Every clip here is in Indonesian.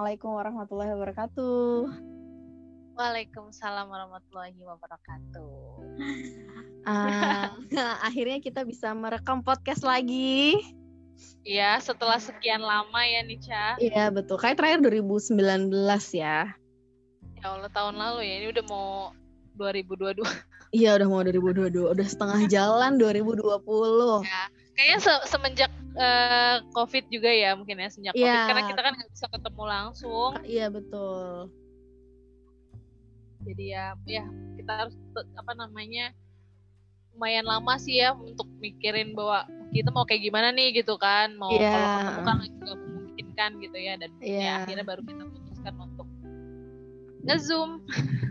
Assalamualaikum warahmatullahi wabarakatuh. Waalaikumsalam warahmatullahi wabarakatuh. Uh, akhirnya kita bisa merekam podcast lagi. Iya, setelah sekian lama ya Nica. Iya betul. Kayak terakhir 2019 ya. Ya Allah tahun lalu ya. Ini udah mau 2022. Iya udah mau 2022. Udah setengah jalan 2020. Ya, kayaknya se semenjak uh, COVID juga ya mungkin ya sejak COVID Iya. karena kita kan nggak bisa ketemu langsung. Iya betul. Jadi ya ya kita harus apa namanya lumayan lama sih ya untuk mikirin bahwa kita mau kayak gimana nih gitu kan mau Iya. kalau ketemu kan lagi nggak memungkinkan gitu ya dan Iya. ya akhirnya baru kita putuskan untuk nge-zoom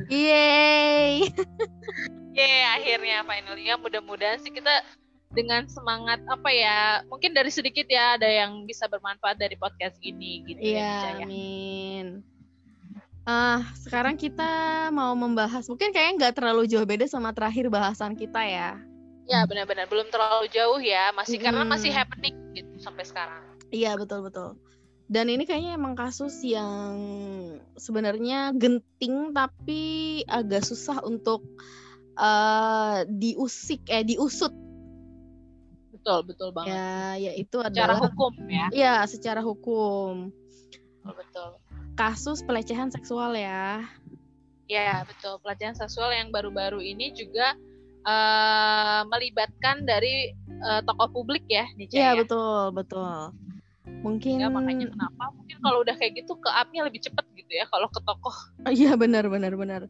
Yeay. Yeay, akhirnya finally ya mudah-mudahan sih kita dengan semangat apa ya mungkin dari sedikit ya ada yang bisa bermanfaat dari podcast ini gitu ya, Iya, ya. amin. Ah, sekarang kita mau membahas mungkin kayaknya nggak terlalu jauh beda sama terakhir bahasan kita ya. Ya benar-benar belum terlalu jauh ya masih karena Mm-mm. masih happening gitu sampai sekarang. Iya betul betul. Dan ini kayaknya emang kasus yang sebenarnya genting tapi agak susah untuk eh diusik eh diusut Betul betul banget. ya yaitu Secara adalah hukum ya. ya secara hukum Betul betul. kasus pelecehan seksual ya. Ya betul pelecehan seksual yang baru-baru ini juga eh, melibatkan dari eh, tokoh publik ya Nica Iya ya. betul betul. Mungkin Ya, makanya kenapa mungkin kalau udah kayak gitu ke up-nya lebih cepet gitu ya kalau ke tokoh Iya benar benar benar.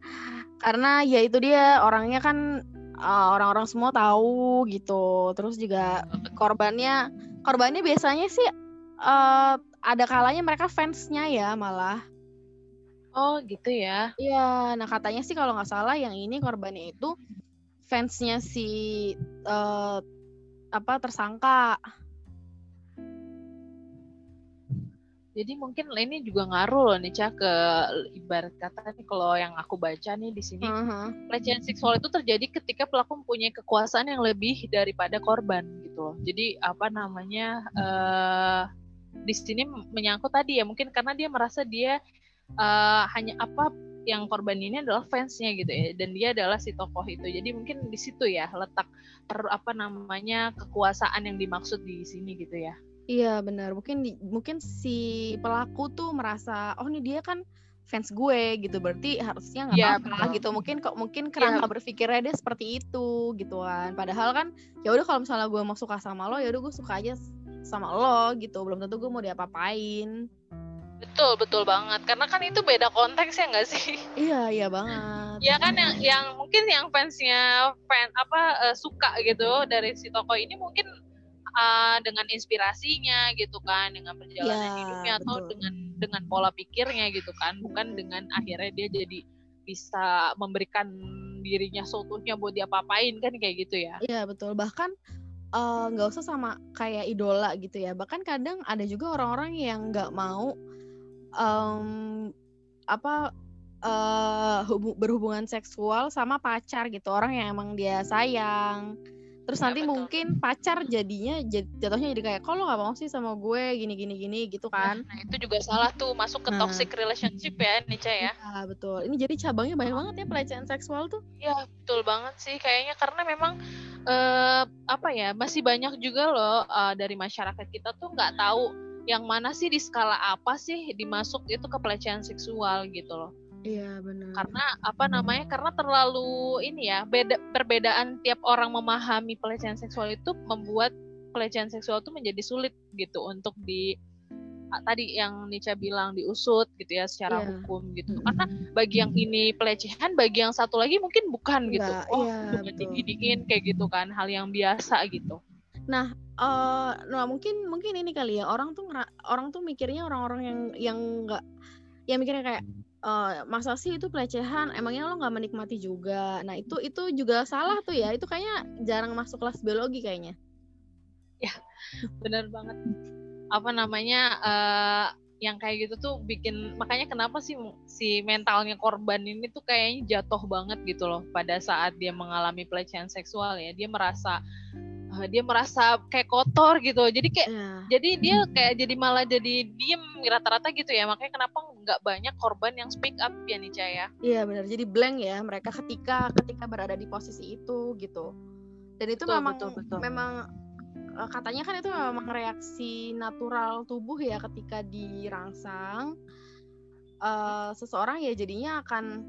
Karena ya itu dia orangnya kan uh, orang-orang semua tahu gitu. Terus juga korbannya korbannya biasanya sih uh, ada kalanya mereka fansnya ya malah. Oh gitu ya. Iya, nah katanya sih kalau nggak salah yang ini korbannya itu fansnya si uh, apa tersangka. Jadi mungkin ini juga ngaruh loh nih Ca ke ibarat kata nih kalau yang aku baca nih di sini Mhm. pelecehan seksual itu terjadi ketika pelaku mempunyai kekuasaan yang lebih daripada korban gitu loh. Jadi apa namanya eh di sini menyangkut tadi ya mungkin karena dia merasa dia eh, hanya apa yang korban ini adalah fansnya gitu ya dan dia adalah si tokoh itu. Jadi mungkin di situ ya letak per, apa namanya kekuasaan yang dimaksud di sini gitu ya. Iya benar. Mungkin di- mungkin si pelaku tuh merasa oh nih dia kan fans gue gitu berarti harusnya nggak Iya, apa-apa betul. gitu. Mungkin kok mungkin kerangka berpikirnya dia seperti itu gitu kan. Padahal kan ya udah kalau misalnya gue mau suka sama lo ya udah gue suka aja sama lo gitu. Belum tentu gue mau diapa-apain. Betul betul banget karena kan itu beda konteks ya nggak sih? Iya iya banget. ya kan yang yang mungkin yang fansnya fan apa eh, suka gitu dari si tokoh ini mungkin eh, dengan inspirasinya gitu kan dengan perjalanan Ya, hidupnya atau betul. dengan dengan pola pikirnya gitu kan bukan dengan akhirnya dia jadi bisa memberikan dirinya seutuhnya buat diapa-apain kan kayak gitu ya Iya betul. Bahkan eh, nggak usah sama kayak idola gitu ya. Bahkan kadang ada juga orang-orang yang nggak mau em, apa hubu- berhubungan seksual sama pacar gitu. Orang yang emang dia sayang. Terus Ya, nanti betul. mungkin pacar jadinya jad- jatuhnya jadi kayak kalau nggak mau sih sama gue gini gini gini gitu kan. nah itu juga salah tuh masuk ke Nah. toxic relationship ya Nica ya Iya betul. Ini jadi cabangnya banyak banget ya pelecehan seksual tuh. Ya betul banget sih kayaknya karena memang eh, apa ya masih banyak juga loh eh, dari masyarakat kita tuh nggak tahu yang mana sih di skala apa sih dimasuk itu ke pelecehan seksual gitu loh Iya benar. karena apa namanya karena terlalu ini ya beda perbedaan tiap orang memahami pelecehan seksual itu membuat pelecehan seksual itu menjadi sulit gitu untuk di tadi yang Nica bilang diusut gitu ya secara Iya. hukum gitu karena bagi yang ini pelecehan bagi yang satu lagi mungkin bukan gitu Enggak, oh betul. diginiin kayak gitu kan hal yang biasa gitu eh nah mungkin mungkin ini kali ya orang tuh orang tuh mikirnya orang-orang yang yang nggak yang mikirnya kayak eh, masa sih itu pelecehan? Emangnya lo nggak menikmati juga? Nah itu itu juga salah tuh ya. Itu kayaknya jarang masuk kelas biologi kayaknya. Bener banget. Apa namanya eh yang kayak gitu tuh bikin makanya kenapa sih si mentalnya korban ini tuh kayaknya jatuh banget gitu loh pada saat dia mengalami pelecehan seksual ya. Dia merasa uh, dia merasa kayak kotor gitu jadi kayak Iya. jadi dia kayak jadi malah jadi diem rata-rata gitu ya makanya kenapa nggak banyak korban yang speak up ya nih Caya Iya benar. Jadi blank ya mereka ketika ketika berada di posisi itu gitu. Dan itu Betul, memang betul, betul. memang eh, katanya kan itu memang reaksi natural tubuh ya ketika dirangsang eh, seseorang ya jadinya akan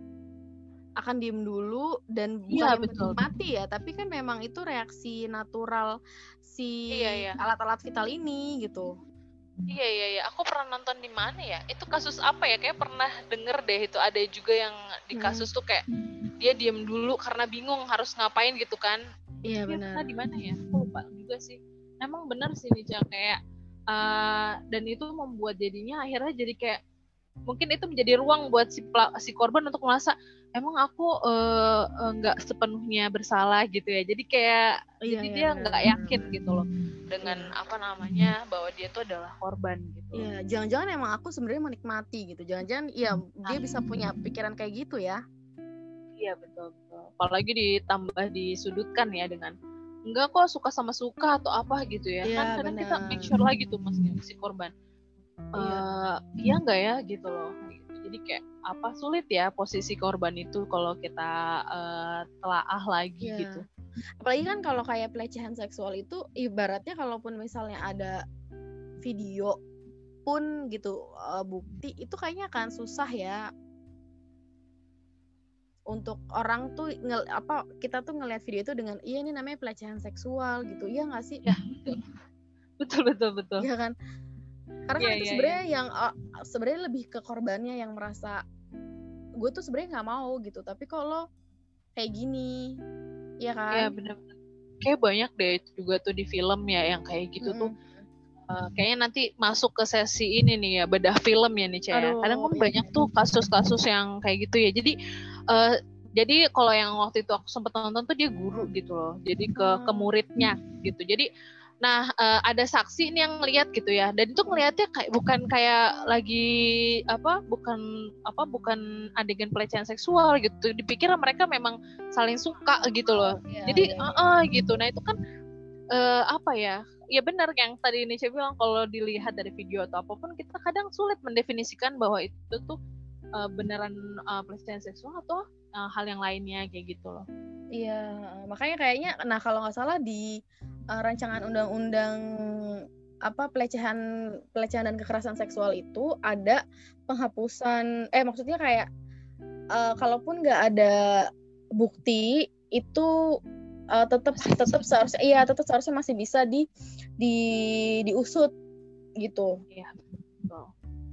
akan diem dulu dan bukan Iya, betul. mati ya, tapi kan memang itu reaksi natural si Iya, iya. alat-alat vital ini gitu. Iya iya iya, aku pernah nonton di mana ya? Itu kasus apa ya? Kayak pernah denger deh itu ada juga yang di Hmm. kasus tuh kayak dia diem dulu karena bingung harus ngapain gitu kan? Iya benar. di mana ya? Aku lupa juga sih. Emang benar sih Nica kayak eh, dan itu membuat jadinya akhirnya jadi kayak mungkin itu menjadi ruang buat si si korban untuk merasa emang aku eh, eh, nggak sepenuhnya bersalah gitu ya. Jadi kayak Iya, jadi iya, dia benar, nggak benar. yakin gitu loh dengan apa namanya bahwa dia tuh adalah korban gitu. Iya, jangan-jangan emang aku sebenarnya menikmati gitu. Jangan-jangan ya dia bisa punya pikiran kayak gitu ya. Iya betul betul. Apalagi ditambah disudutkan ya dengan enggak kok suka sama suka atau apa gitu ya. Iya, kan kadang kita make sure lagi tuh mas si korban. Iya. Eh, iya enggak ya gitu loh. Jadi kayak apa sulit ya posisi korban itu kalau kita eh, telaah lagi Iya. gitu. Apalagi kan kalau kayak pelecehan seksual itu ibaratnya kalaupun misalnya ada video pun gitu eh, bukti itu kayaknya akan susah ya untuk orang tuh ngel, apa kita tuh ngelihat video itu dengan iya ini namanya pelecehan seksual gitu iya nggak sih Ya, betul betul betul. Iya kan karena kan Iya, itu iya, sebenarnya yang uh, sebenarnya lebih ke korbannya yang merasa gue tuh sebenarnya nggak mau gitu tapi kalau kayak gini ya kan Iya benar. Kayak banyak deh juga tuh di film ya yang kayak gitu tuh. Mm-mm. Eh, kayaknya nanti masuk ke sesi ini nih ya bedah film ya nih Caya. Aduh, Kadang kan iya. banyak tuh kasus-kasus yang kayak gitu ya. Jadi eh, jadi kalau yang waktu itu aku sempat nonton tuh dia guru gitu loh. Jadi ke ke muridnya gitu. Jadi nah eh, ada saksi nih yang ngelihat gitu ya. Dan itu ngelihatnya kayak bukan kayak lagi apa bukan apa bukan adegan pelecehan seksual gitu. Dipikir mereka memang saling suka gitu loh. Iya, Jadi iya, eh, eh, gitu. Nah, itu kan eh, apa ya? Ya benar yang tadi Indonesia bilang kalau dilihat dari video atau apa pun kita kadang sulit mendefinisikan bahwa itu tuh eh, beneran eh, pelecehan seksual atau eh, hal yang lainnya kayak gitu loh. Iya, makanya kayaknya nah kalau nggak salah di uh, rancangan undang-undang apa pelecehan pelecehan dan kekerasan seksual itu ada penghapusan eh maksudnya kayak uh, kalaupun nggak ada bukti itu uh, tetap tetap seharusnya iya tetap seharusnya masih bisa di di diusut gitu. Iya.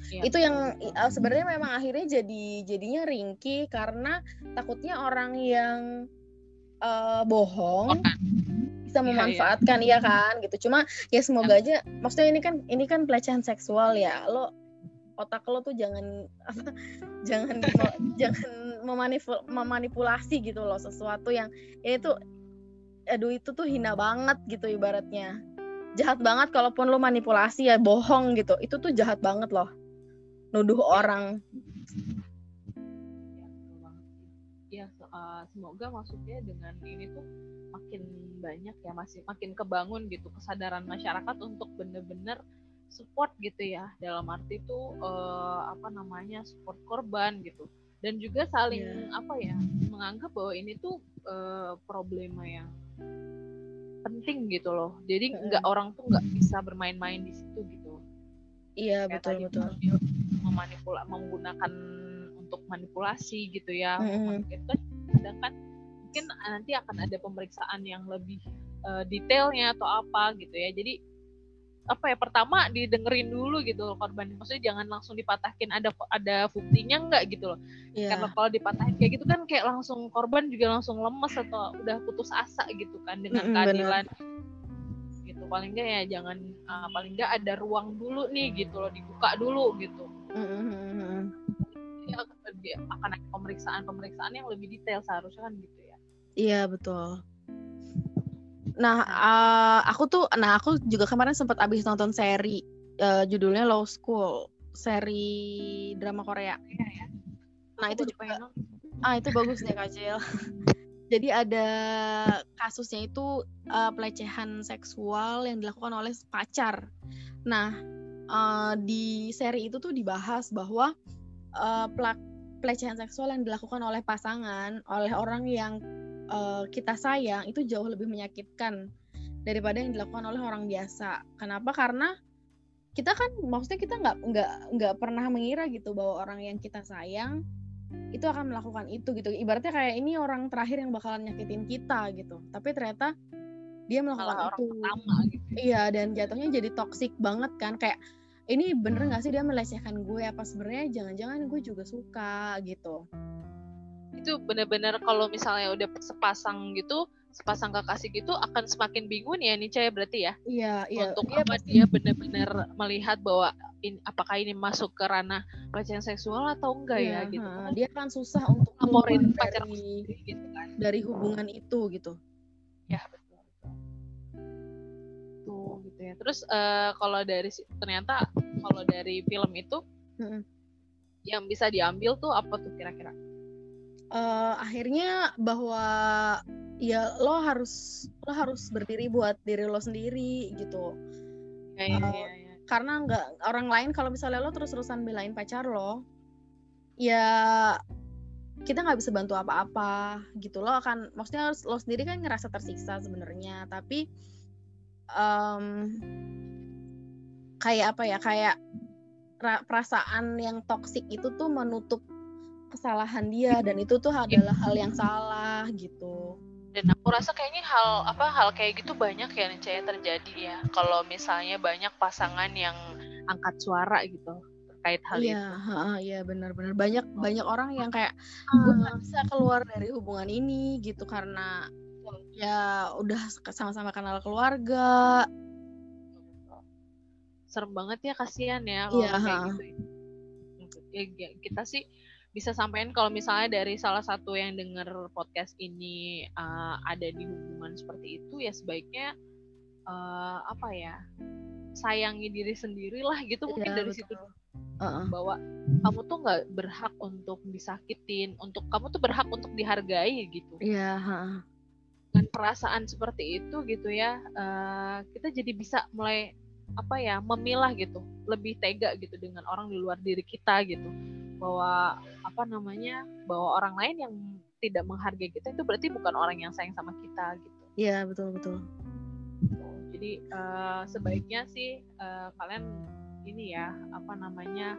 Iya, itu yang uh, sebenarnya memang akhirnya jadi jadinya ringkih karena takutnya orang yang uh, bohong Orang. Bisa Iya, iya. memanfaatkan iya kan gitu. Cuma ya semoga aja maksudnya ini kan ini kan pelecehan seksual ya. Lo otak lo tuh jangan apa jangan jangan memanipul- memanipulasi gitu loh sesuatu yang ini tuh aduh itu tuh hina banget gitu ibaratnya. Jahat banget kalaupun lo manipulasi ya bohong gitu. Itu tuh jahat banget loh. Nuduh orang Ya, eh, semoga maksudnya dengan ini tuh makin banyak ya masih makin kebangun gitu kesadaran masyarakat untuk bener-bener support gitu ya. Dalam arti tuh eh, apa namanya support korban gitu. Dan juga saling Iya. apa ya menganggap bahwa ini tuh eh, problema yang penting gitu loh. Jadi nggak orang tuh nggak bisa bermain-main di situ gitu. Iya Kayak betul betul. Dia memanipula menggunakan untuk manipulasi gitu ya Mm-mm. itu kan kadang kan mungkin nanti akan ada pemeriksaan yang lebih eh, detailnya atau apa gitu ya jadi apa ya pertama didengerin dulu gitu loh korban maksudnya jangan langsung dipatahin ada ada buktinya enggak gitu loh Iya. karena kalau dipatahin kayak gitu kan kayak langsung korban juga langsung lemes atau udah putus asa gitu kan dengan Mm-mm, keadilan gitu paling enggak ya jangan uh, paling enggak ada ruang dulu nih gitu loh dibuka dulu gitu Mm-mm. ya, akan ada pemeriksaan pemeriksaan yang lebih detail seharusnya kan gitu ya Iya betul. Nah, eh, aku tuh, nah aku juga kemarin sempat abis nonton seri eh, judulnya Law School, seri drama Korea. Iya ya Nah Aku itu juga, nonton. ah itu bagus deh Kak Cil. Jadi ada kasusnya itu uh, pelecehan seksual yang dilakukan oleh pacar. Nah, uh, di seri itu tuh dibahas bahwa uh, pelecehan seksual yang dilakukan oleh pasangan, oleh orang yang uh, kita sayang itu jauh lebih menyakitkan daripada yang dilakukan oleh orang biasa. Kenapa? Karena kita kan maksudnya kita nggak nggak nggak pernah mengira gitu bahwa orang yang kita sayang itu akan melakukan itu gitu. Ibaratnya kayak ini orang terakhir yang bakalan nyakitin kita gitu. Tapi ternyata dia melakukan Malah itu. orang pertama gitu iya dan jatuhnya jadi toksik banget kan. Kayak ini bener nggak sih dia melecehkan gue? Apa sebenarnya jangan-jangan gue juga suka gitu? Itu bener-bener kalau misalnya udah sepasang gitu sepasang kekasih gitu akan semakin bingung ya nih ya berarti ya? Iya iya. Untuk dia apa pasti- dia benar-benar melihat bahwa in, apakah ini masuk ke ranah pelecehan seksual atau enggak Iya, ya gitu Karena dia kan susah untuk laporin pacar dari gitu kan. dari hubungan itu gitu. Ya betul gitu ya terus eh, kalau dari ternyata kalau dari film itu Mm-mm. yang bisa diambil tuh apa tuh kira-kira Eh, akhirnya bahwa ya lo harus lo harus berdiri buat diri lo sendiri gitu ya, ya, Oh. ya, ya. karena nggak orang lain kalau misalnya lo terus-terusan belain pacar lo ya kita nggak bisa bantu apa-apa gitu lo akan maksudnya lo sendiri kan ngerasa tersiksa sebenarnya tapi em, kayak apa ya kayak ra- perasaan yang toksik itu tuh menutup kesalahan dia dan itu tuh adalah hal yang salah gitu. Dan aku rasa kayaknya hal apa hal kayak gitu banyak ya nih Caya, terjadi ya. Kalau misalnya banyak pasangan yang angkat suara gitu terkait hal iya itu. iya benar-benar banyak banyak orang yang kayak gue nggak bisa keluar dari hubungan ini gitu. Karena ya udah sama-sama kenal keluarga serem banget ya kasihan ya kalau Iya, kayak gitu ya, ya, kita sih bisa sampaikan kalau misalnya dari salah satu yang dengar podcast ini uh, ada di hubungan seperti itu ya sebaiknya uh, apa ya sayangi diri sendiri lah gitu mungkin Iya, dari betul. situ Heeh. bahwa kamu tuh nggak berhak untuk disakitin untuk kamu tuh berhak untuk dihargai gitu iya ha. Dengan perasaan seperti itu gitu ya eh, kita jadi bisa mulai apa ya memilah gitu lebih tega gitu dengan orang di luar diri kita gitu. Bahwa apa namanya bahwa orang lain yang tidak menghargai kita itu berarti bukan orang yang sayang sama kita gitu. Iya betul betul. Jadi eh, sebaiknya sih eh, kalian ini ya apa namanya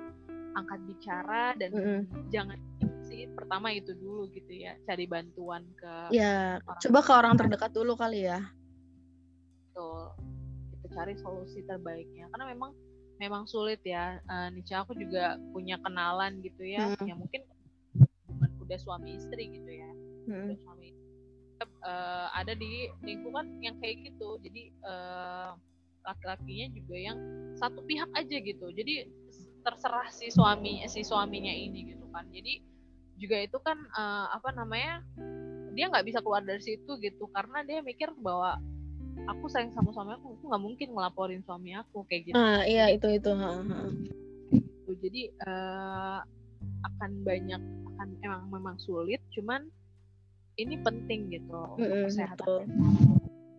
angkat bicara dan Mm-mm. jangan sih. Pertama itu dulu gitu ya cari bantuan ke ya Orang- coba ke orang terdekat dulu kali ya. Betul. Kita cari solusi terbaiknya. Karena memang memang sulit ya. Eh, Nica aku juga punya kenalan gitu ya. Hmm. yang mungkin bukan udah suami istri gitu ya. Mm. udah suami Eh, ada di lingkungan yang kayak gitu. Jadi eh, laki-lakinya juga yang satu pihak aja gitu. Jadi terserah si suami si suaminya ini gitu kan. Jadi juga itu kan eh, apa namanya dia nggak bisa keluar dari situ gitu karena dia mikir bahwa aku sayang sama suami aku aku nggak mungkin ngelaporin suami aku kayak gitu ah iya itu itu ha, ha. gitu. jadi eh, akan banyak akan emang memang sulit cuman ini penting gitu untuk Mm-mm, kesehatan betul. mental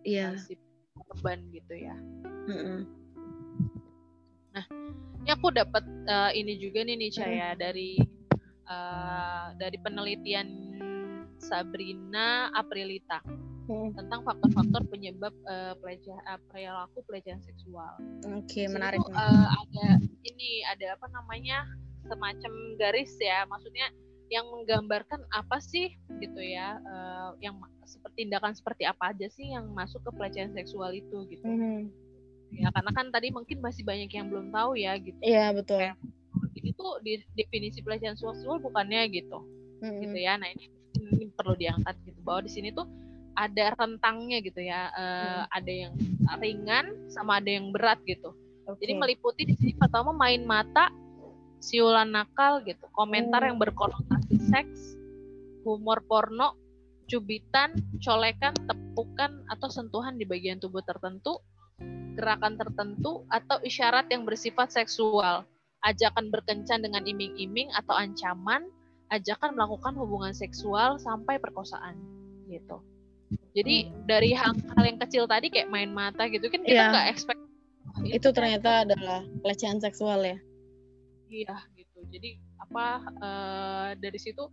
iya si korban gitu ya Mm-mm. ini aku dapat eh, ini juga nih nih Caya dari eh, dari penelitian Sabrina Aprilita Mm. tentang faktor-faktor penyebab eh, pelecehan eh, perilaku pelecehan seksual. oke sini menarik eh, ada ini ada apa namanya semacam garis ya, maksudnya yang menggambarkan apa sih gitu ya, eh, yang seperti tindakan seperti apa aja sih yang masuk ke pelecehan seksual itu gitu. Mhm. Ya karena kan tadi mungkin masih banyak yang belum tahu ya gitu. iya betul Kayak, Ini tuh di definisi pelecehan seksual bukannya gitu, Mm-mm. gitu ya. Nah ini, ini perlu diangkat gitu bahwa di sini tuh ada rentangnya gitu ya, eh, ada yang ringan sama ada yang berat gitu. Oke. Jadi meliputi di sini pertama main mata, siulan nakal gitu, komentar Oh. yang berkonotasi seks, humor porno, cubitan, colekan, tepukan atau sentuhan di bagian tubuh tertentu, gerakan tertentu atau isyarat yang bersifat seksual, ajakan berkencan dengan iming-iming atau ancaman, ajakan melakukan hubungan seksual sampai perkosaan. gitu jadi hmm. dari hal-hal yang kecil tadi kayak main mata gitu kan kita yeah. nggak expect oh, itu ternyata adalah pelecehan seksual ya iya gitu jadi apa uh, dari situ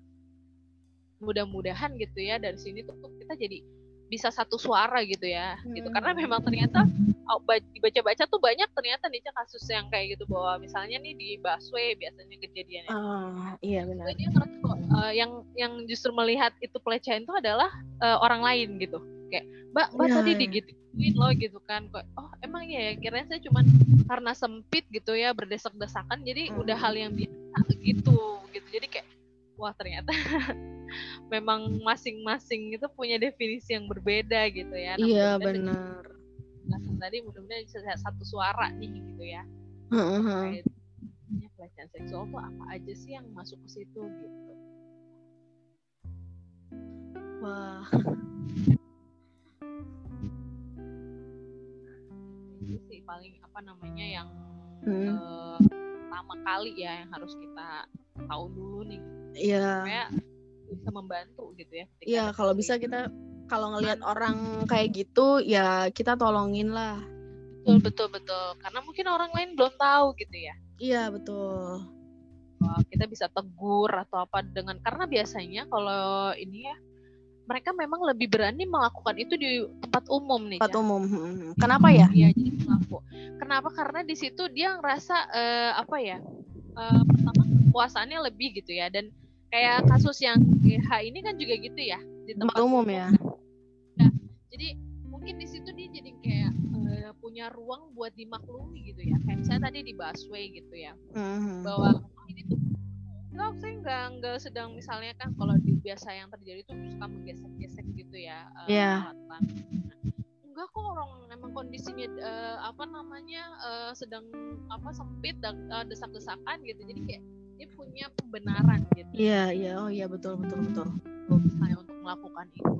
mudah-mudahan gitu ya dari sini tuh kita jadi bisa satu suara gitu ya hmm. gitu karena hmm. memang ternyata oh, dibaca-baca tuh banyak ternyata nih kasus yang kayak gitu bahwa misalnya nih di busway biasanya kejadiannya oh, iya benar dia kok uh, yang yang justru melihat itu pelecehan itu adalah uh, orang lain gitu kayak mbak mbak ya, tadi ya. digituin loh gitu kan kok oh emang ya kirain saya cuma karena sempit gitu ya berdesak-desakan jadi hmm. udah hal yang biasa gitu gitu jadi kayak wah ternyata memang masing-masing itu punya definisi yang berbeda gitu ya. Nah, iya benar. Tadi mudah-mudahan bisa satu suara nih gitu ya. Uh-huh. pelecehan seksual tuh apa aja sih yang masuk ke situ gitu. Wah. Itu sih paling apa namanya yang hmm. uh, pertama kali ya yang harus kita tahu dulu nih Iya. Supaya bisa membantu gitu ya. Iya, kalau bisa kita kalau ngelihat orang kayak gitu ya kita tolongin lah. Betul betul betul. Karena mungkin orang lain belum tahu gitu ya. Iya betul. Oh, kita bisa tegur atau apa dengan karena biasanya kalau ini ya mereka memang lebih berani melakukan itu di tempat umum nih. Tempat ya. umum. Hmm, hmm. Kenapa ya? Iya, jadi melaku. Kenapa? Karena di situ dia ngerasa uh, apa ya? Uh, pertama kekuasaannya lebih gitu ya dan kayak kasus yang GH ini kan juga gitu ya di tempat umum ya. Nah, jadi mungkin di situ dia jadi kayak uh, punya ruang buat dimaklumi gitu ya. Kayak saya tadi di busway gitu ya. Mm-hmm. Bahwa oh, ini tuh enggak saya enggak enggak sedang misalnya kan kalau di biasa yang terjadi tuh suka menggesek-gesek gitu ya. Uh, yeah. Nah, enggak kok orang emang kondisinya uh, apa namanya uh, sedang apa sempit dan uh, desak-desakan gitu. Jadi kayak dia punya pembenaran gitu. Iya iya. Oh iya. Betul betul betul. Misalnya untuk melakukan itu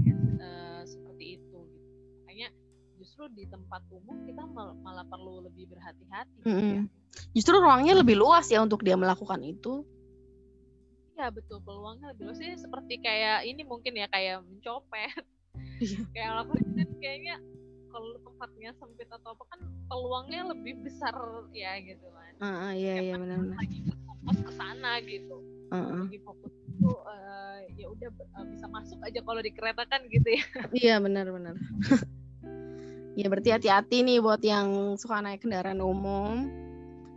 gitu. Uh, seperti itu gitu. Makanya justru di tempat umum kita mal malah perlu lebih berhati-hati mm -hmm. ya. justru ruangnya lebih luas ya untuk dia melakukan itu. Iya betul. Peluangnya lebih luas. Sih seperti kayak ini mungkin ya kayak mencopet. Iya. kayak lakukan kayaknya kalau tempatnya sempit atau apa kan peluangnya lebih besar ya gitu kan. Uh, uh, iya iya benar benar. Lagi fokus ke sana gitu. Uh, uh. Lagi fokus itu uh, ya udah uh, bisa masuk aja kalau di kereta kan gitu ya. iya benar benar. ya berarti hati-hati nih buat yang suka naik kendaraan umum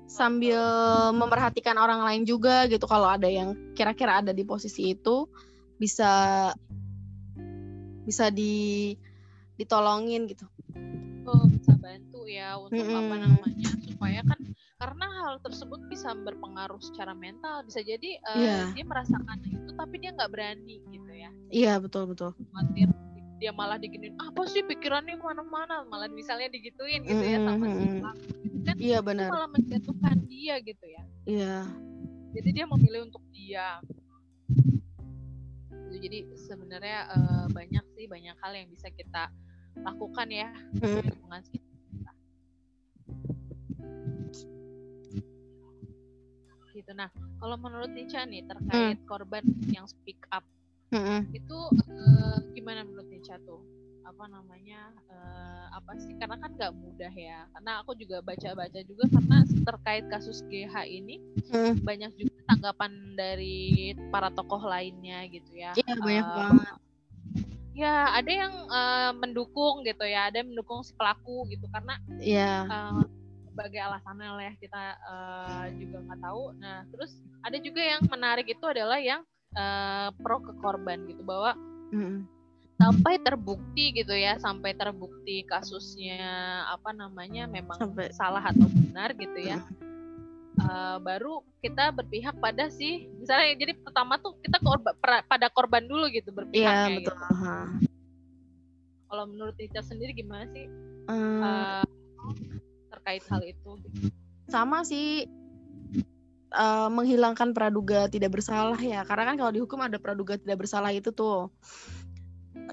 sambil memperhatikan orang lain juga gitu kalau ada yang kira-kira ada di posisi itu bisa bisa di ditolongin gitu bisa bantu ya untuk mm -hmm. apa namanya supaya kan karena hal tersebut bisa berpengaruh secara mental bisa jadi uh, yeah. dia merasakan itu tapi dia nggak berani gitu ya. Iya yeah, betul betul. Khawatir dia malah diginin apa sih pikirannya ke mana-mana? Malah misalnya digituin gitu ya sama si pelaku kan iya benar. malah menjatuhkan dia gitu ya. Iya. Yeah. jadi dia memilih untuk diam. Jadi sebenarnya uh, banyak sih banyak hal yang bisa kita lakukan ya hmm. kita. Gitu. Nah, kalau menurut Nica nih terkait hmm. korban yang speak up, hmm. itu uh, gimana menurut Nica tuh? Apa namanya? Uh, apa sih? Karena kan nggak mudah ya. Karena aku juga baca-baca juga karena terkait kasus GH ini hmm. banyak juga tanggapan dari para tokoh lainnya gitu ya. Iya banyak uh, banget ya ada yang uh, mendukung gitu ya ada yang mendukung si pelaku gitu karena ya uh, sebagai alasannya lah ya kita uh, juga nggak tahu nah terus ada juga yang menarik itu adalah yang uh, pro ke korban gitu bahwa mm. sampai terbukti gitu ya sampai terbukti kasusnya apa namanya memang sampai. salah atau benar gitu ya mm uh, baru kita berpihak pada si misalnya jadi pertama tuh kita korban pada korban dulu gitu berpihak Iya betul. Gitu. Kalau menurut Ica sendiri gimana sih hmm. uh, terkait hal itu? Sama sih uh, menghilangkan praduga tidak bersalah ya karena kan kalau dihukum ada praduga tidak bersalah itu tuh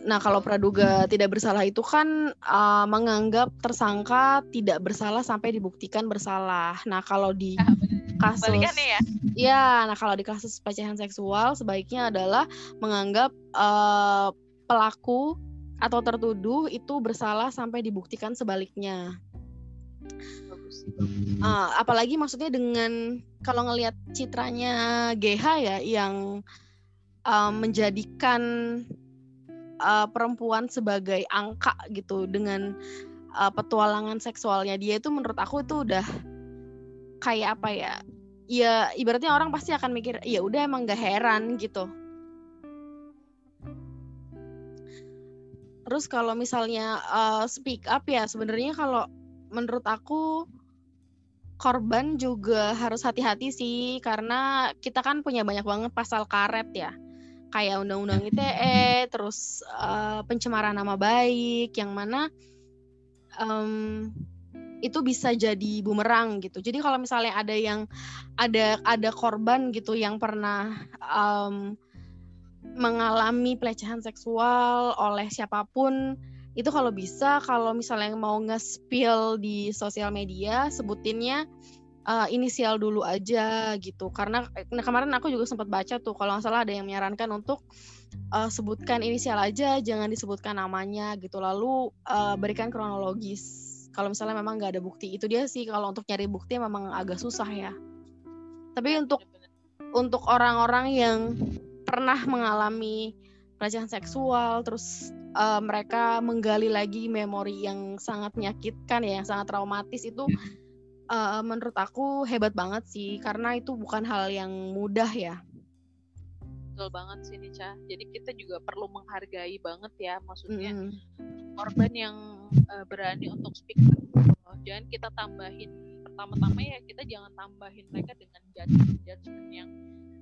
Nah, kalau praduga tidak bersalah itu kan uh, menganggap tersangka tidak bersalah sampai dibuktikan bersalah. Nah, kalau di ah, kasus ya? ya, nah kalau di kasus pelecehan seksual sebaiknya adalah menganggap uh, pelaku atau tertuduh itu bersalah sampai dibuktikan sebaliknya. Uh, apalagi maksudnya dengan kalau ngelihat citranya GH ya yang uh, menjadikan uh, perempuan sebagai angka gitu dengan uh, petualangan seksualnya dia itu menurut aku itu udah kayak apa ya? Ya ibaratnya orang pasti akan mikir ya udah emang gak heran gitu. Terus kalau misalnya uh, speak up ya sebenarnya kalau menurut aku korban juga harus hati-hati sih karena kita kan punya banyak banget pasal karet ya kayak undang-undang ITE terus uh, pencemaran nama baik yang mana um, itu bisa jadi bumerang gitu. Jadi kalau misalnya ada yang ada ada korban gitu yang pernah um, mengalami pelecehan seksual oleh siapa pun itu kalau bisa kalau misalnya mau nge-spill di sosial media sebutinnya uh, inisial dulu aja gitu. Karena nah kemarin aku juga sempat baca tuh kalau nggak salah ada yang menyarankan untuk uh, sebutkan inisial aja jangan disebutkan namanya gitu. Lalu uh, berikan kronologis. Kalau misalnya memang nggak ada bukti itu dia sih. Kalau untuk nyari bukti memang agak susah ya. Tapi untuk untuk orang-orang yang pernah mengalami pelecehan seksual terus uh, mereka menggali lagi memori yang sangat menyakitkan ya yang sangat traumatis itu uh, menurut aku hebat banget sih karena itu bukan hal yang mudah ya. Betul banget sih Nica jadi kita juga perlu menghargai banget ya maksudnya mm. korban yang uh, berani untuk speak up jangan kita tambahin pertama-tama ya kita jangan tambahin mereka dengan judgement judgement yang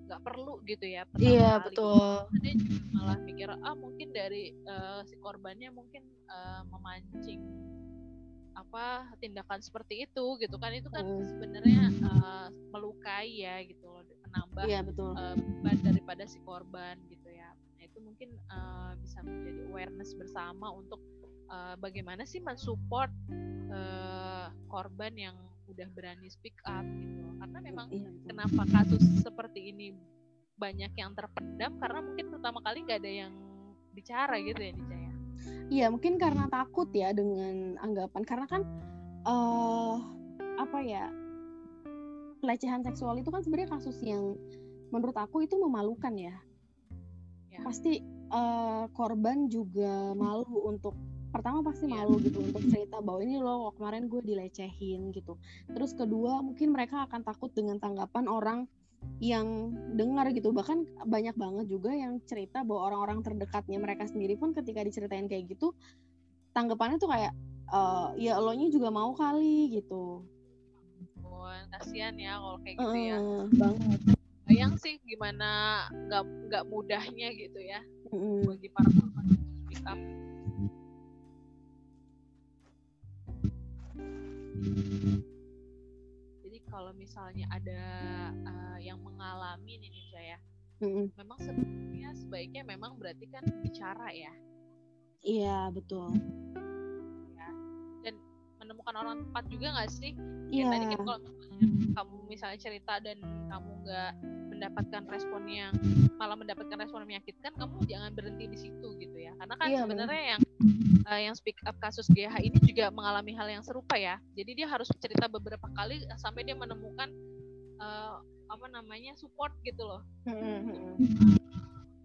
nggak perlu gitu ya. Iya betul. dia malah mikir ah mungkin dari uh, si korbannya mungkin uh, memancing apa tindakan seperti itu gitu kan. Itu kan hmm. sebenarnya uh, melukai ya gitu menambah iya, betul. Uh, beban daripada si korban gitu ya. Nah itu mungkin uh, bisa menjadi awareness bersama untuk uh, bagaimana sih mensupport uh, korban yang udah berani speak up gitu karena memang iya, kenapa kasus seperti ini banyak yang terpendam? Karena mungkin pertama kali nggak ada yang bicara gitu ya Nica ya Iya, mungkin karena takut ya dengan anggapan karena kan uh, apa ya? pelecehan seksual itu kan sebenarnya kasus yang menurut aku itu memalukan ya. ya. Pasti uh, korban juga malu untuk pertama pasti iya. malu gitu untuk cerita bahwa ini loh kemarin gue dilecehin gitu. Terus kedua mungkin mereka akan takut dengan tanggapan orang yang dengar gitu. Bahkan banyak banget juga yang cerita bahwa orang-orang terdekatnya mereka sendiri pun ketika diceritain kayak gitu tanggapannya tuh kayak e, ya lo nya juga mau kali gitu. Oh, kasihan ya kalau kayak gitu uh, ya banget. Bayang sih gimana nggak nggak mudahnya gitu ya mm. bagi para korban speak up kalau misalnya ada uh, yang mengalami nih nih saya mm-hmm. memang sebenarnya sebaiknya memang berarti kan bicara ya. Iya betul. Ya dan menemukan orang tepat juga nggak sih? Iya. tadi kan kalau kamu misalnya cerita dan kamu nggak mendapatkan respon yang malah mendapatkan respon yang menyakitkan kamu jangan berhenti di situ gitu ya. Karena kan iya, sebenarnya yang uh, yang speak up kasus GH ini juga mengalami hal yang serupa ya. Jadi dia harus cerita beberapa kali sampai dia menemukan uh, apa namanya support gitu loh. Uh,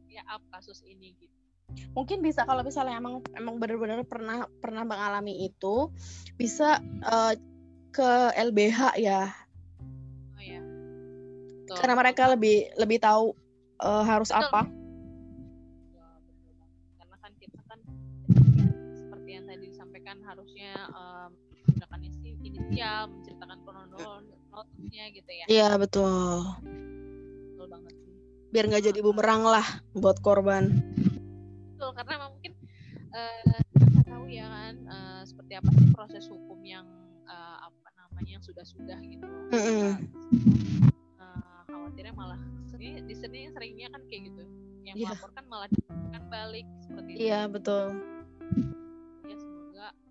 ya up kasus ini gitu. Mungkin bisa kalau misalnya emang emang benar-benar pernah pernah mengalami itu bisa uh, ke LBH ya. Oh ya. Karena mereka lebih lebih tahu uh, harus Betul. apa. Um, menggunakan inisial menceritakan kronologisnya gitu ya. Iya betul. Betul banget sih. Biar nggak jadi bumerang lah buat korban. Betul karena mungkin uh, kita tahu ya kan uh, seperti apa sih proses hukum yang uh, apa namanya yang sudah sudah gitu. Mm -hmm. uh, khawatirnya malah sering di sini seringnya kan kayak gitu. Yang yeah. melaporkan malah kan balik seperti itu. Iya betul.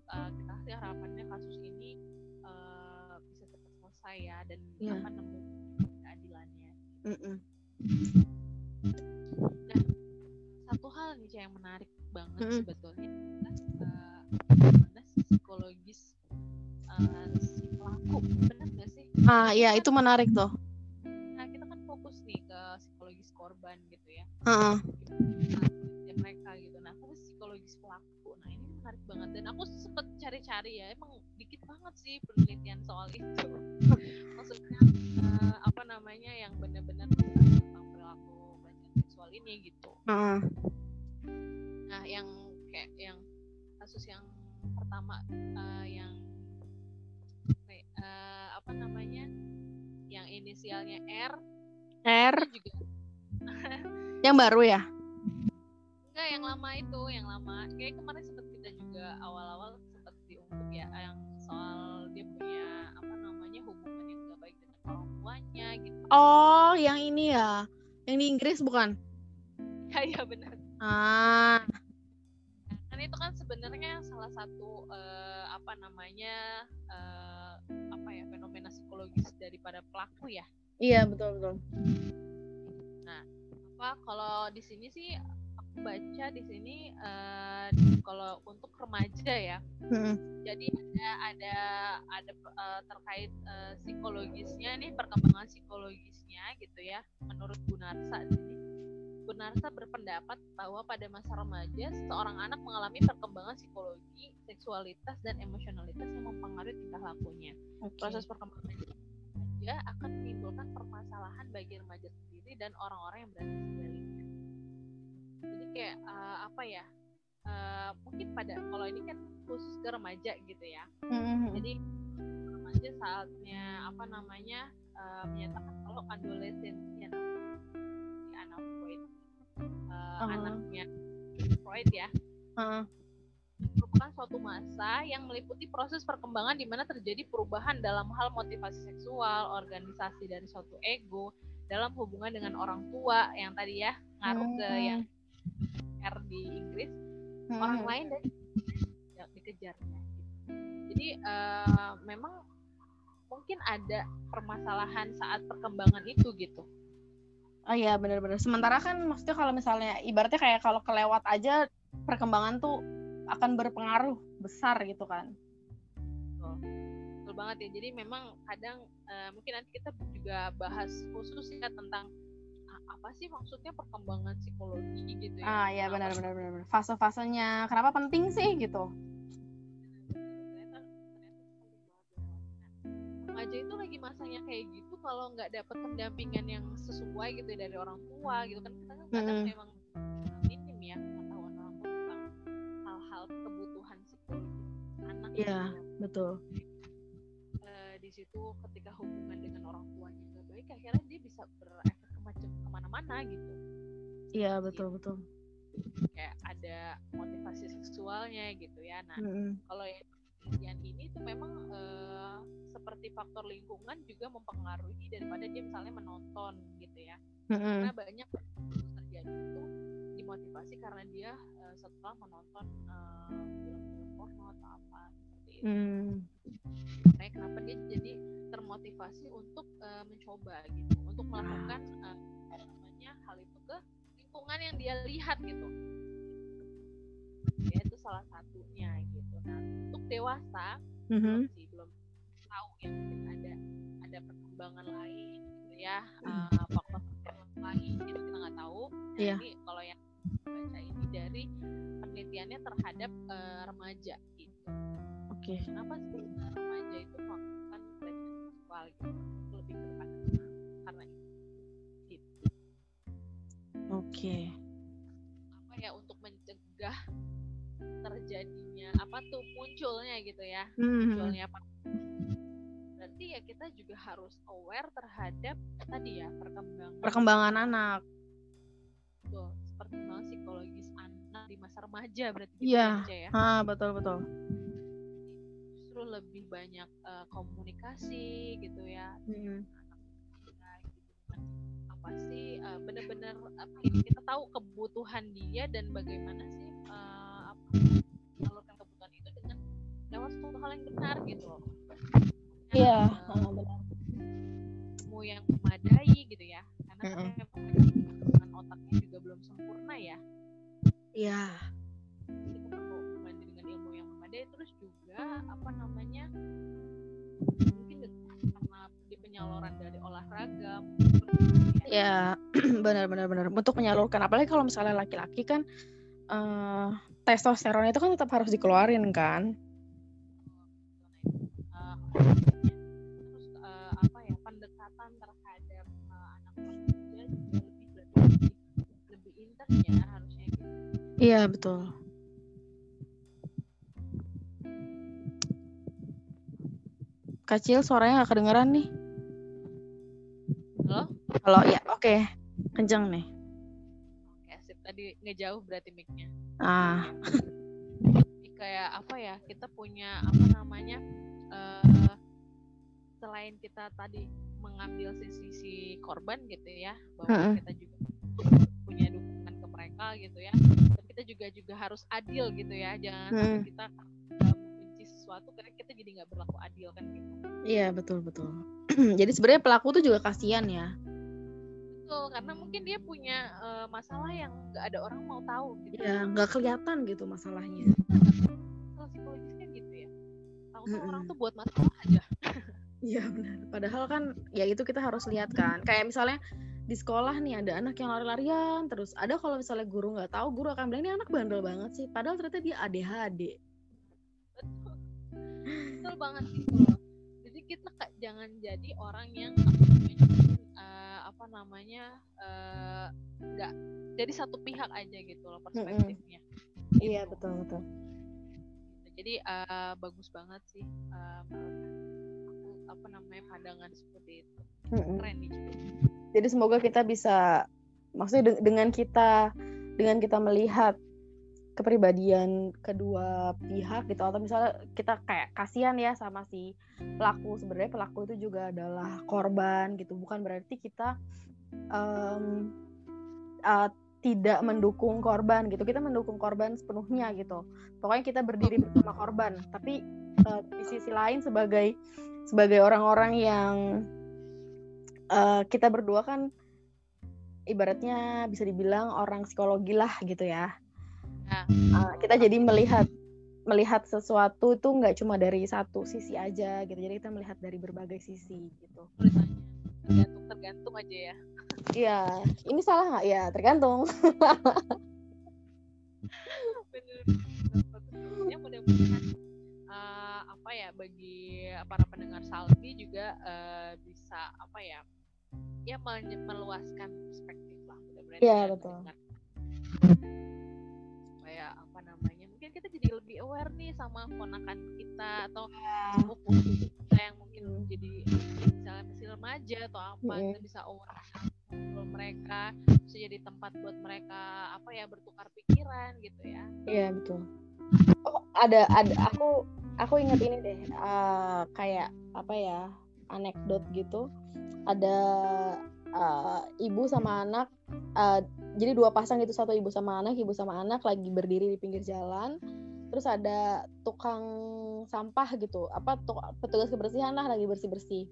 Uh, kita sih harapannya kasus ini uh, bisa cepat selesai ya dan yeah. apa nemu keadilannya. Mm -mm. Nah satu hal nih yang menarik banget Mm-mm. sebetulnya uh, psikologis uh, si pelaku benar nggak sih ah iya itu menarik tuh nah kita kan fokus nih ke psikologis korban gitu ya Heeh. ya mereka menarik banget. Dan aku sempet cari-cari ya emang dikit banget sih penelitian soal itu. Maksudnya eh, apa namanya yang benar-benar tentang perilaku pelecehan seksual ini gitu. Nah yang kayak yang kasus yang pertama eh, yang eh, apa namanya yang inisialnya R. R? Juga yang baru ya? Enggak, yang lama itu, yang lama. Kayak kemarin sempat kita juga awal-awal sempat diungkap ya yang soal dia punya apa namanya hubungan yang gak baik dengan orang tuanya gitu. oh yang ini ya yang di Inggris bukan Ya, ya benar. ah Kan itu kan sebenarnya salah satu eh, apa namanya eh, apa ya fenomena psikologis daripada pelaku ya. iya betul betul Apa kalau di sini sih baca di sini eh, kalau untuk remaja ya Heeh. jadi ada ada ada eh, terkait eh, psikologisnya nih perkembangan psikologisnya gitu ya menurut Gunarsa di sini Gunarsa berpendapat bahwa pada masa remaja seorang anak mengalami perkembangan psikologi seksualitas dan emosionalitas yang mempengaruhi tingkah lakunya Oke. proses perkembangan remaja akan menimbulkan permasalahan bagi remaja sendiri dan orang-orang yang berada di sebaliknya jadi kayak eh, apa ya eh, mungkin pada kalau ini kan khusus ke remaja gitu ya Mm-mm. jadi remaja saatnya apa namanya eh, menyatakan kalau adolescensi anak si anak Freud eh, Oh. anaknya Freud ya Heeh. merupakan suatu masa yang meliputi proses perkembangan di mana terjadi perubahan dalam hal motivasi seksual, organisasi dari suatu ego dalam hubungan dengan orang tua yang tadi ya ngaruh ke Hmm. yang R di Inggris orang Mm-mm. lain dan ya, dikejarnya gitu. jadi eh, memang mungkin ada permasalahan saat perkembangan itu gitu Oh iya benar-benar. Sementara kan maksudnya kalau misalnya ibaratnya kayak kalau kelewat aja perkembangan tuh akan berpengaruh besar gitu kan. betul banget ya jadi memang kadang eh, mungkin nanti kita juga bahas khusus ya tentang apa sih maksudnya perkembangan psikologi gitu ya Ah iya Kenapa benar-benar benar. Fase-fasenya kenapa penting sih gitu? ya. Nah, remaja itu lagi masanya kayak gitu kalau nggak dapat pendampingan yang sesuai gitu ya dari orang tua gitu kan kita kan kadang Mm-mm. memang minim ya pengetahuan orang tua tentang hal-hal kebutuhan psikologi anak Iya, gitu. betul. Eh, di situ ketika hubungan dengan orang tuanya nggak baik akhirnya dia bisa berefek macam ke mana-mana gitu Iya, betul betul. kayak ada motivasi seksualnya gitu ya nah Mm-mm. kalau yang penelitian ini tuh memang eh, seperti faktor lingkungan juga mempengaruhi daripada dia misalnya menonton gitu ya Mm-mm. karena banyak terjadi itu dimotivasi karena dia eh, setelah menonton eh, film-film porno atau apa seperti itu Mm. Makanya kenapa dia jadi termotivasi untuk eh, mencoba gitu. Untuk melakukan eh, apa namanya hal itu ke lingkungan yang dia lihat gitu. Ya itu salah satunya gitu. Nah untuk dewasa Mhm. belum sih belum tahu ya mungkin ada ada perkembangan lain gitu ya eh, faktor lain itu kita nggak tahu. Nah, Iya. ini kalau yang baca ini dari penelitiannya terhadap eh, remaja gitu Oke. kenapa sih remaja itu melakukan pelecehan seksual gitu lebih kepada karena itu gitu. Oke. apa ya untuk mencegah terjadinya apa tuh munculnya gitu ya Mhm. munculnya apa berarti ya kita juga harus aware terhadap tadi ya perkembangan Perkembangan anak. Betul, perkembangan psikologis anak di masa remaja berarti gitu Iya. ya, Ca, ya Ah, betul betul. Justru lebih banyak eh, komunikasi gitu ya kan. apa sih eh, benar-benar apa ya, kita tahu kebutuhan dia dan bagaimana sih eh, apa menyalurkan kebutuhan itu dengan lewat suatu hal yang benar gitu loh Iya, Eh, ah, benar. ilmu yang memadai gitu ya karena kan perkembangan otaknya juga belum sempurna ya Iya. kita terus juga apa namanya mungkin karena di penyaluran dari olahraga Ya, benar benar. Untuk menyalurkan apalagi kalau misalnya laki-laki kan eh testosteron itu kan tetap harus dikeluarin kan. uh, terus uh, apa ya pendekatan terhadap uh, anak remaja juga lebih lebih intens ya harusnya gitu. Iya, betul. Kecil suaranya gak kedengeran nih. Halo? Kalau ya, oke. Kenceng nih. Oke, sip. Tadi ngejauh berarti mic-nya. Ah, Jadi kayak apa ya? Kita punya apa namanya? eh selain kita tadi mengambil sisi si korban gitu ya, bahwa Mm-mm. kita juga punya dukungan ke mereka gitu ya. Dan kita juga juga harus adil gitu ya. Jangan sampai Mm. kita uh, membenci sesuatu karena kita jadi nggak berlaku adil kan gitu. iya betul betul. Jadi sebenarnya pelaku tuh juga kasihan ya. Betul, karena mungkin dia punya eh, masalah yang nggak ada orang mau tahu gitu. Ya, nggak kelihatan gitu masalahnya. Kalau psikologis kan gitu ya. Tahu orang tuh buat masalah aja. Iya benar. Padahal kan ya itu kita harus lihat kan. Kayak misalnya di sekolah nih ada anak yang lari-larian terus ada kalau misalnya guru nggak tahu guru akan bilang ini anak bandel banget sih padahal ternyata dia ADHD. Betul banget gitu loh. Jadi kita kayak jangan jadi orang yang apa namanya, eh, apa namanya eh, nggak jadi satu pihak aja gitu loh perspektifnya. iya betul betul Gitu. Jadi eh, bagus banget sih aku apa namanya pandangan seperti itu. Keren nih. Jadi semoga kita bisa maksudnya de- dengan kita dengan kita melihat kepribadian kedua pihak gitu atau misalnya kita kayak kasihan ya sama si pelaku. Sebenarnya pelaku itu juga adalah korban gitu bukan berarti kita em, uh, tidak mendukung korban gitu. Kita mendukung korban sepenuhnya gitu. Pokoknya kita berdiri bersama korban. Tapi uh, di sisi lain sebagai sebagai orang-orang yang uh, kita berdua kan ibaratnya bisa dibilang orang psikologi lah gitu ya Uh, kita jadi melihat melihat sesuatu itu nggak cuma dari satu sisi aja gitu jadi kita melihat dari berbagai sisi gitu tergantung tergantung aja ya. iya ini salah nggak ya tergantung. Ya mudah-mudahan eh, apa ya bagi para pendengar Salbi juga eh, bisa apa ya ya meluaskan perspektif lah mudah-mudahan Iya, betul. Jadi lebih aware nih sama ponakan kita atau sepupu kita yang mungkin jadi misalnya masih remaja atau apa Mm-mm. kita bisa aware ngobrol mereka bisa jadi tempat buat mereka apa ya bertukar pikiran gitu ya. Iya betul. Oh ada ada aku aku inget ini deh uh, kayak apa ya anekdot gitu. Ada uh, ibu sama anak uh, jadi dua pasang gitu satu ibu sama anak ibu sama anak lagi berdiri di pinggir jalan. Terus ada tukang sampah gitu apa tuk- petugas kebersihan lah lagi bersih bersih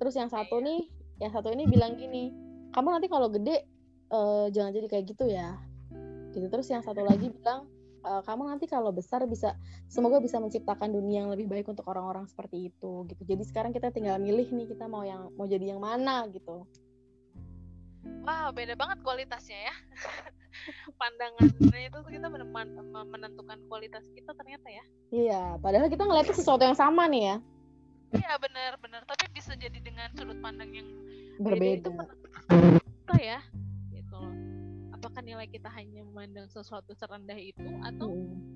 terus yang satu nih yang satu ini bilang gini kamu nanti kalau gede eh, jangan jadi kayak gitu ya. Gitu. Terus yang satu lagi bilang "Eh, kamu nanti kalau besar bisa semoga bisa menciptakan dunia yang lebih baik untuk orang-orang seperti itu. Gitu. Jadi sekarang kita tinggal milih nih kita mau yang mau jadi yang mana gitu Wah, beda banget kualitasnya ya. Pandangannya itu kita benar menentukan kualitas kita ternyata ya. iya padahal kita ngeliatnya sesuatu yang sama nih ya Iya benar-benar, tapi bisa jadi dengan sudut pandang yang beda itu berbeda menentukan kita ya. Gitu loh. Apakah nilai kita hanya memandang sesuatu serendah itu atau Mm, justru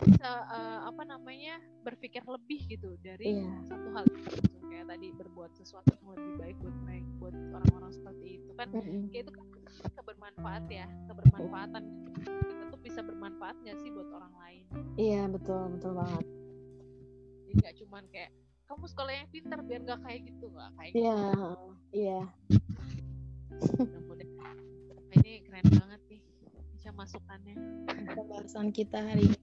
bisa eh, apa namanya berpikir lebih gitu dari Iya. satu hal itu kayak tadi berbuat sesuatu yang lebih baik buat mereka buat orang-orang seperti itu kan. Kayak itu kan kebermanfaat ya kebermanfaatan. Kita tuh bisa bermanfaat nggak sih buat orang lain? Iya betul betul banget. Jadi nggak cuman kayak kamu sekolah yang pintar biar nggak kayak gitu. Nggak kayak iya gitu. iya. Mudah-mudahan. Ini keren banget nih bisa masukannya. Pembahasan kita hari ini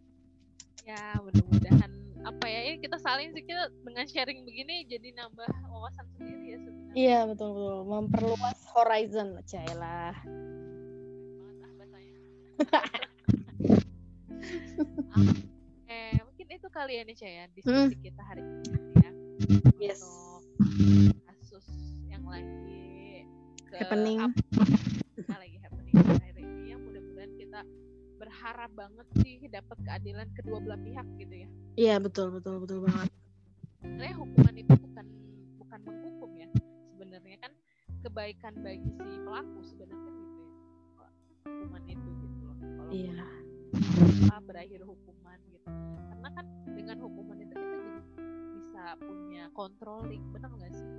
ya mudah-mudahan apa ya ini kita saling sih kita dengan sharing begini jadi nambah wawasan sendiri ya sebenarnya. Iya betul betul. Memperluas horizon cailah ah eh mungkin itu kali ya nih ya diskusi hmm. kita hari ini ya. Yes. untuk kasus yang lagi ke happening. nah, lagi happening hari ini yang mudah-mudahan kita berharap banget sih dapat keadilan kedua belah pihak gitu ya. Iya betul betul betul banget. Sebenarnya hukuman itu bukan bukan menghukum ya. Sebenarnya kan kebaikan bagi si pelaku sebenarnya gitu ya. Hukuman itu gitu loh. Kalau iya. apa berakhir hukuman gitu. Karena kan dengan hukuman itu kita jadi bisa punya controlling benar nggak sih?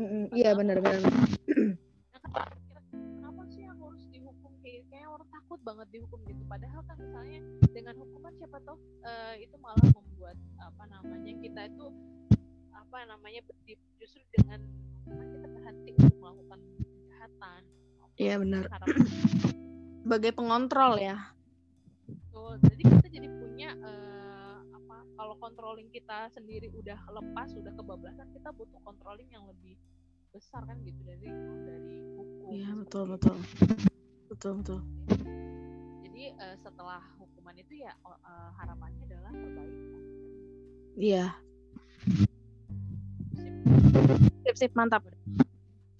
Mm -mm, iya benar-benar kenapa banget dihukum gitu. Padahal kan misalnya dengan hukuman siapa tahu uh, itu malah membuat apa namanya kita itu apa namanya justru dengan hukuman kita berhenti untuk melakukan kejahatan. Iya benar. Sebagai pengontrol ya. Betul. Jadi kita jadi punya uh, apa kalau controlling kita sendiri udah lepas udah kebablasan kita butuh controlling yang lebih besar kan gitu dari dari hukum. Iya betul betul. Betul betul jadi uh, setelah hukuman itu ya uh, harapannya adalah perbaikan iya. Sip sip mantap.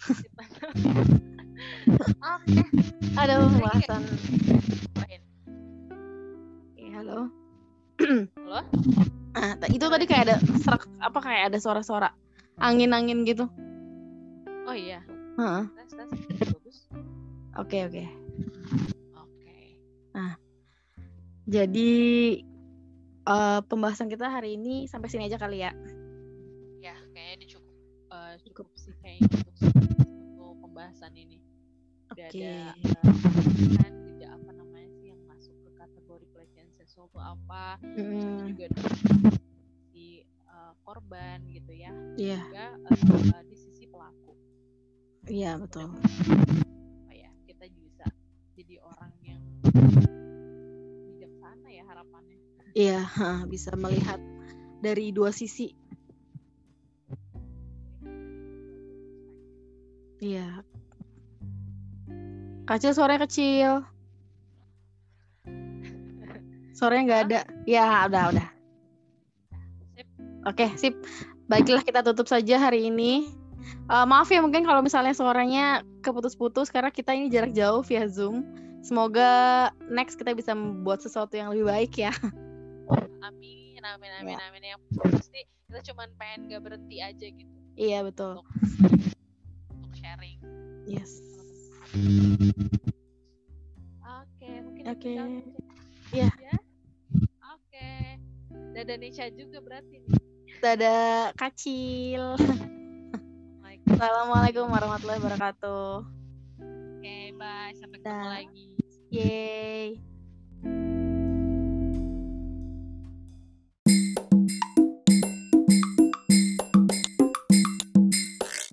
Sip, mantap. Oke. okay. aduh pembahasan halo. Halo? Ah itu tadi kayak ada serak apa kayak ada suara-suara angin-angin gitu. Oh iya. Heeh. bagus. Oke oke oke nah jadi uh, pembahasan kita hari ini sampai sini aja kali ya. Ya kayaknya cukup uh, cukup. sih kayaknya untuk, untuk pembahasan ini. Oke. okay. ada uh, kan seksual itu apa. Mm. juga di uh, korban gitu ya. Yeah. juga uh, di sisi pelaku. Iya yeah, betul. Apa ya kita bisa jadi orang yang bijaksana ya harapannya iya yeah, bisa melihat dari dua sisi iya kecil suaranya kecil Sorenya nggak ada. Ya, udah, udah. Sip. Oke, sip. Baiklah kita tutup saja hari ini. Uh, maaf ya mungkin kalau misalnya suaranya keputus-putus karena kita ini jarak jauh via Zoom. Semoga next kita bisa membuat sesuatu yang lebih baik ya. Amin, amin, amin, ya. amin. Yang pasti kita cuma pengen gak berhenti aja gitu. Iya betul. Untuk, untuk sharing. Yes. Oke, mungkin Oke. Okay. Iya. Ya. Dada Nisha juga berarti nih. Dada kacil. Assalamualaikum warahmatullahi wabarakatuh. Oke, okay, bye. Sampai ketemu lagi. Yeay.